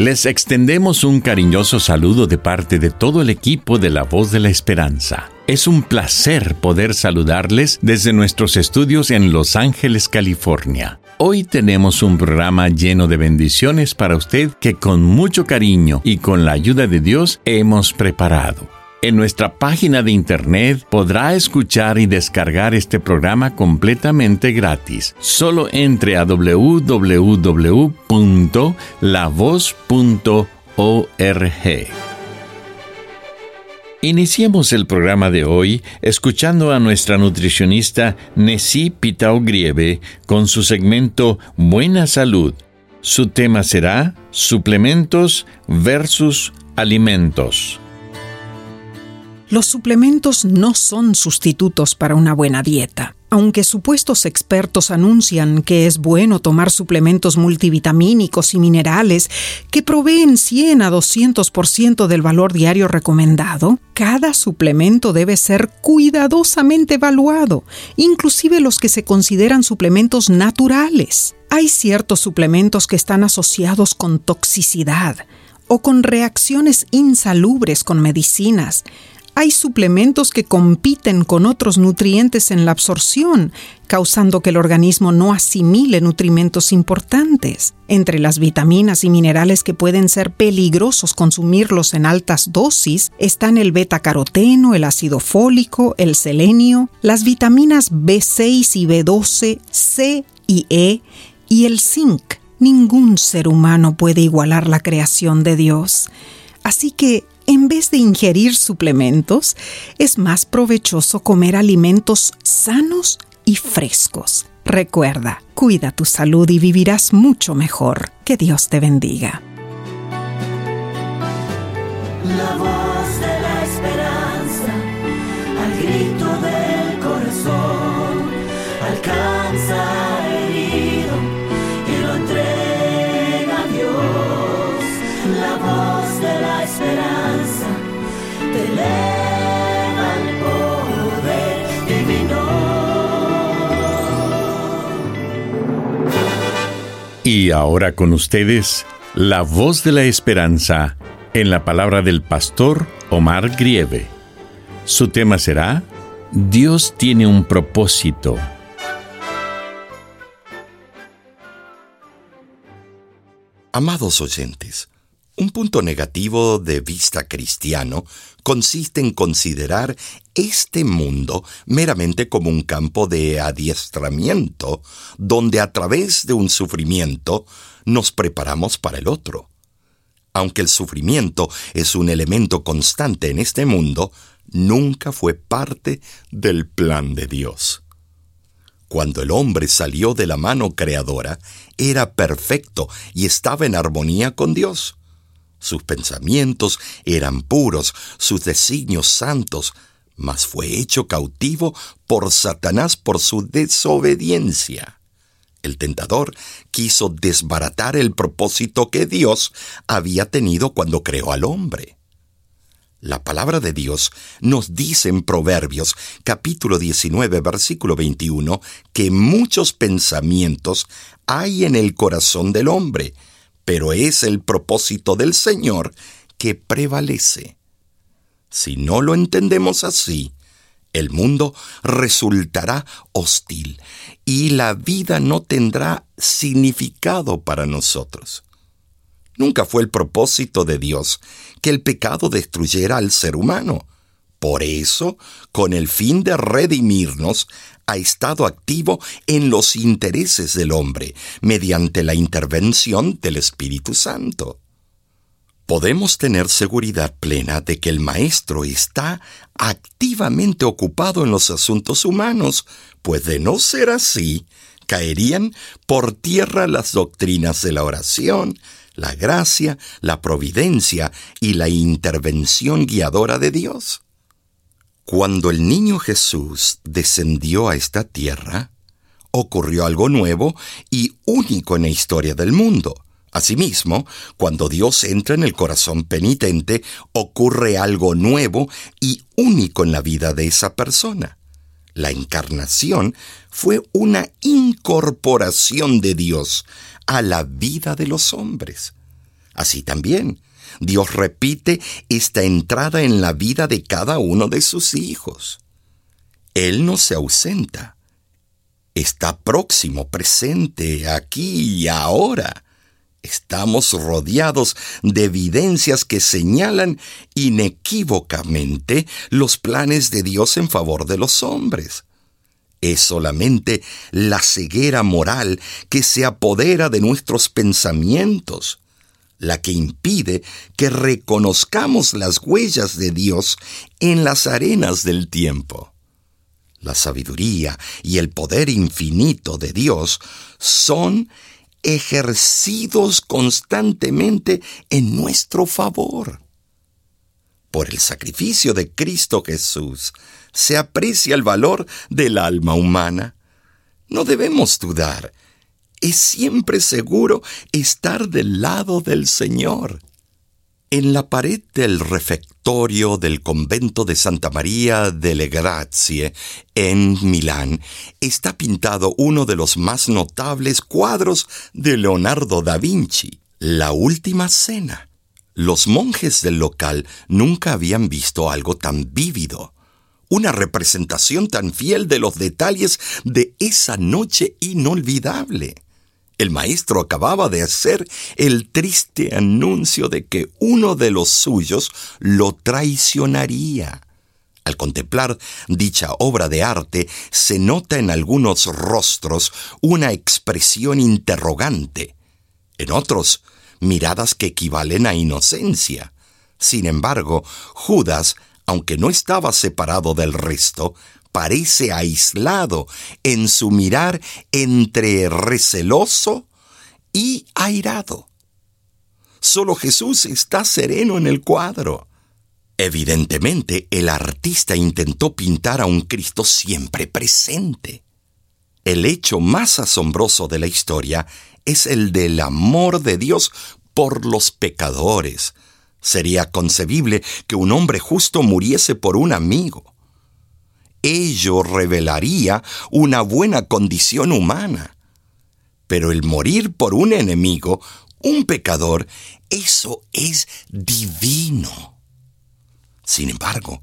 Les extendemos un cariñoso saludo de parte de todo el equipo de La Voz de la Esperanza. Es un placer poder saludarles desde nuestros estudios en Los Ángeles, California. Hoy tenemos un programa lleno de bendiciones para usted que con mucho cariño y con la ayuda de Dios hemos preparado. En nuestra página de internet podrá escuchar y descargar este programa completamente gratis. Solo entre a www.lavoz.org. Iniciemos el programa de hoy escuchando a nuestra nutricionista Nessie Pitao Grieve con su segmento Buena Salud. Su tema será Suplementos versus Alimentos. Los suplementos no son sustitutos para una buena dieta. Aunque supuestos expertos anuncian que es bueno tomar suplementos multivitamínicos y minerales que proveen 100 a 200% del valor diario recomendado, cada suplemento debe ser cuidadosamente evaluado, inclusive los que se consideran suplementos naturales. Hay ciertos suplementos que están asociados con toxicidad o con reacciones insalubres con medicinas, hay suplementos que compiten con otros nutrientes en la absorción, causando que el organismo no asimile nutrimentos importantes. Entre las vitaminas y minerales que pueden ser peligrosos consumirlos en altas dosis están el beta-caroteno, el ácido fólico, el selenio, las vitaminas B6 y B12, C y E y el zinc. Ningún ser humano puede igualar la creación de Dios. Así que en vez de ingerir suplementos, es más provechoso comer alimentos sanos y frescos. Recuerda, cuida tu salud y vivirás mucho mejor. Que Dios te bendiga. Y ahora con ustedes, la voz de la esperanza en la palabra del pastor Omar Grieve. Su tema será Dios tiene un propósito. Amados oyentes, un punto negativo de vista cristiano consiste en considerar este mundo meramente como un campo de adiestramiento, donde a través de un sufrimiento nos preparamos para el otro. Aunque el sufrimiento es un elemento constante en este mundo, nunca fue parte del plan de Dios. Cuando el hombre salió de la mano creadora, era perfecto y estaba en armonía con Dios. Sus pensamientos eran puros, sus designios santos, mas fue hecho cautivo por Satanás por su desobediencia. El tentador quiso desbaratar el propósito que Dios había tenido cuando creó al hombre. La palabra de Dios nos dice en Proverbios capítulo 19 versículo 21 que muchos pensamientos hay en el corazón del hombre, pero es el propósito del Señor que prevalece. Si no lo entendemos así, el mundo resultará hostil y la vida no tendrá significado para nosotros. Nunca fue el propósito de Dios que el pecado destruyera al ser humano. Por eso, con el fin de redimirnos, ha estado activo en los intereses del hombre mediante la intervención del Espíritu Santo. podemos tener seguridad plena de que el Maestro está activamente ocupado en los asuntos humanos, pues de no ser así, caerían por tierra las doctrinas de la oración, la gracia, la providencia y la intervención guiadora de Dios. Cuando el niño Jesús descendió a esta tierra, ocurrió algo nuevo y único en la historia del mundo. Asimismo, cuando Dios entra en el corazón penitente, ocurre algo nuevo y único en la vida de esa persona. La encarnación fue una incorporación de Dios a la vida de los hombres. Así también, Dios repite esta entrada en la vida de cada uno de sus hijos. Él no se ausenta. Está próximo, presente, aquí y ahora. Estamos rodeados de evidencias que señalan inequívocamente los planes de Dios en favor de los hombres. Es solamente la ceguera moral que se apodera de nuestros pensamientos, la que impide que reconozcamos las huellas de Dios en las arenas del tiempo. La sabiduría y el poder infinito de Dios son ejercidos constantemente en nuestro favor. Por el sacrificio de Cristo Jesús se aprecia el valor del alma humana. No debemos dudar. Es siempre seguro estar del lado del Señor. En la pared del refectorio del convento de Santa María delle Grazie, en Milán, está pintado uno de los más notables cuadros de Leonardo da Vinci, La Última Cena. Los monjes del local nunca habían visto algo tan vívido, una representación tan fiel de los detalles de esa noche inolvidable. El maestro acababa de hacer el triste anuncio de que uno de los suyos lo traicionaría. Al contemplar dicha obra de arte, se nota en algunos rostros una expresión interrogante, en otros miradas que equivalen a inocencia. Sin embargo, Judas, aunque no estaba separado del resto, parece aislado en su mirar entre receloso y airado. Solo Jesús está sereno en el cuadro. Evidentemente, el artista intentó pintar a un Cristo siempre presente. El hecho más asombroso de la historia es el del amor de Dios por los pecadores. Sería concebible que un hombre justo muriese por un amigo ello revelaría una buena condición humana. Pero el morir por un enemigo, un pecador, eso es divino. Sin embargo,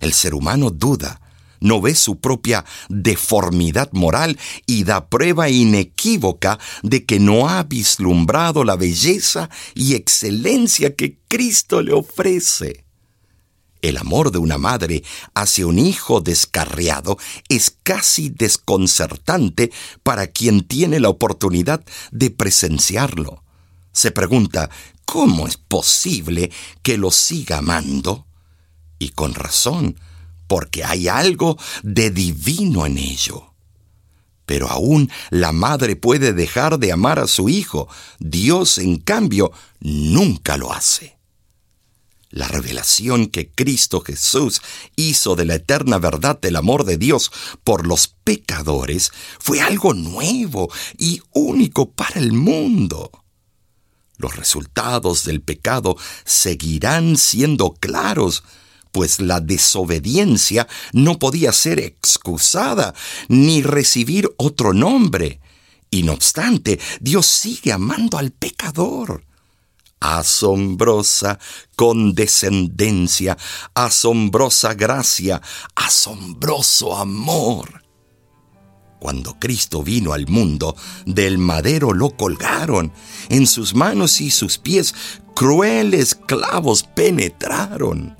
el ser humano duda, no ve su propia deformidad moral y da prueba inequívoca de que no ha vislumbrado la belleza y excelencia que Cristo le ofrece. El amor de una madre hacia un hijo descarriado es casi desconcertante para quien tiene la oportunidad de presenciarlo. Se pregunta, ¿cómo es posible que lo siga amando? Y con razón, porque hay algo de divino en ello. Pero aún la madre puede dejar de amar a su hijo. Dios, en cambio, nunca lo hace. La revelación que Cristo Jesús hizo de la eterna verdad del amor de Dios por los pecadores fue algo nuevo y único para el mundo. Los resultados del pecado seguirán siendo claros, pues la desobediencia no podía ser excusada ni recibir otro nombre. Y no obstante, Dios sigue amando al pecador asombrosa condescendencia, asombrosa gracia, asombroso amor. Cuando Cristo vino al mundo, del madero lo colgaron, en sus manos y sus pies crueles clavos penetraron.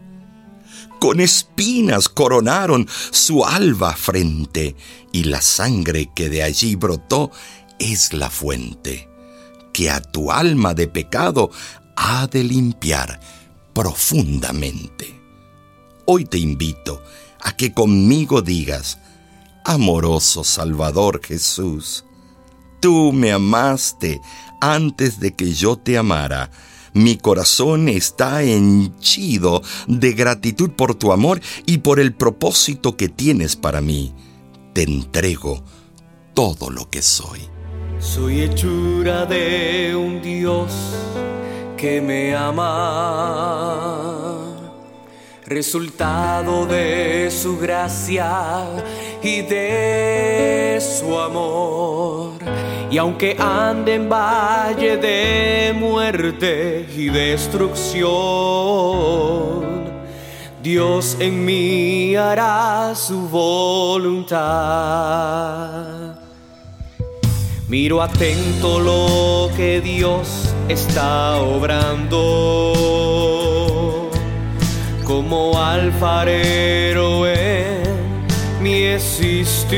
Con espinas coronaron su alba frente, y la sangre que de allí brotó es la fuente que a tu alma de pecado ha de limpiar profundamente. Hoy te invito a que conmigo digas, amoroso Salvador Jesús, tú me amaste antes de que yo te amara. Mi corazón está henchido de gratitud por tu amor y por el propósito que tienes para mí. Te entrego todo lo que soy. Soy hechura de un Dios que me ama, resultado de su gracia y de su amor. Y aunque ande en valle de muerte y destrucción, Dios en mí hará su voluntad. Miro atento lo que Dios está obrando, como alfarero en mi existir.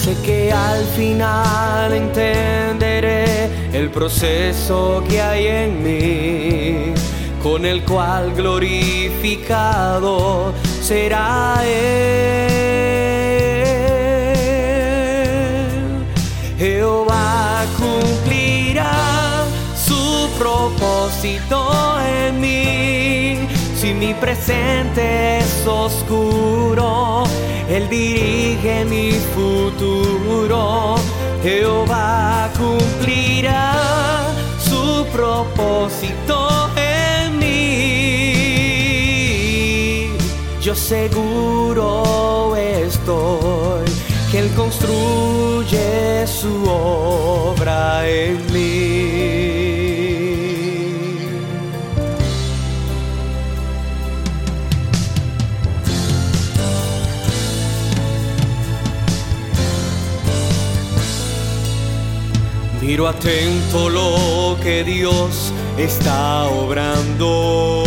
Sé que al final entenderé el proceso que hay en mí, con el cual glorificado será Él. Propósito en mí. Si mi presente es oscuro, Él dirige mi futuro. Jehová cumplirá su propósito en mí. Yo seguro estoy que Él construye su obra en mí. Miro atento lo que Dios está obrando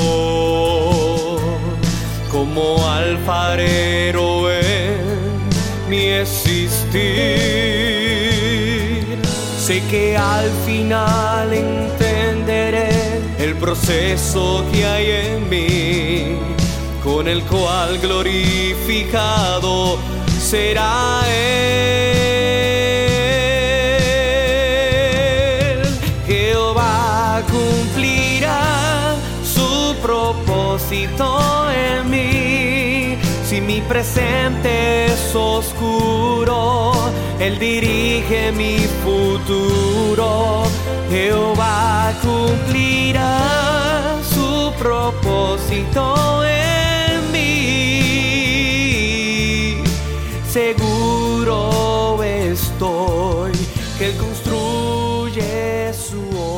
como alfarero mi existir. Sé que al final entenderé el proceso que hay en mí, con el cual glorificado será Él. En mí. Si mi presente es oscuro, Él dirige mi futuro. Jehová cumplirá su propósito en mí. Seguro estoy que Él construye su obra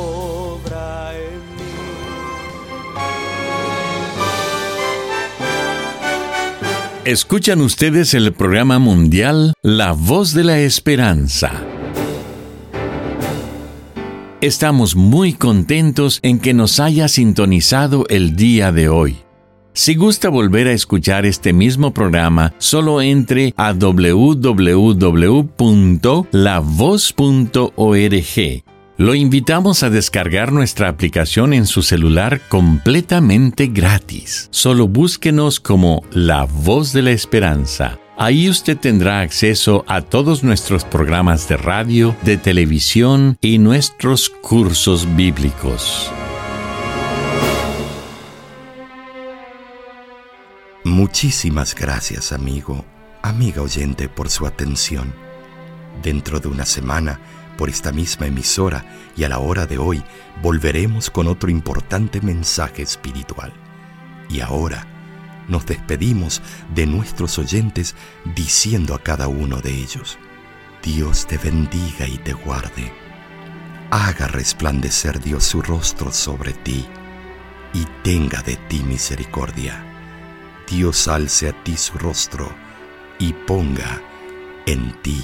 Escuchan ustedes el programa mundial La Voz de la Esperanza. Estamos muy contentos en que nos haya sintonizado el día de hoy. Si gusta volver a escuchar este mismo programa, solo entre a www.lavoz.org. Lo invitamos a descargar nuestra aplicación en su celular completamente gratis. Solo búsquenos como La Voz de la Esperanza. Ahí usted tendrá acceso a todos nuestros programas de radio, de televisión y nuestros cursos bíblicos. Muchísimas gracias, amigo, amiga oyente, por su atención. Dentro de una semana, por esta misma emisora y a la hora de hoy, volveremos con otro importante mensaje espiritual. Y ahora nos despedimos de nuestros oyentes diciendo a cada uno de ellos, Dios te bendiga y te guarde. Haga resplandecer Dios su rostro sobre ti y tenga de ti misericordia. Dios alce a ti su rostro y ponga en ti